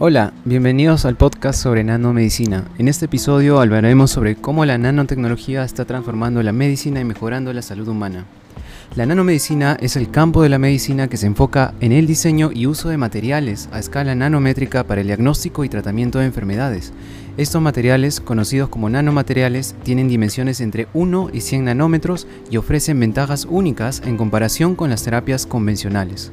Hola, bienvenidos al podcast sobre nanomedicina. En este episodio hablaremos sobre cómo la nanotecnología está transformando la medicina y mejorando la salud humana. La nanomedicina es el campo de la medicina que se enfoca en el diseño y uso de materiales a escala nanométrica para el diagnóstico y tratamiento de enfermedades. Estos materiales, conocidos como nanomateriales, tienen dimensiones entre 1 y 100 nanómetros y ofrecen ventajas únicas en comparación con las terapias convencionales.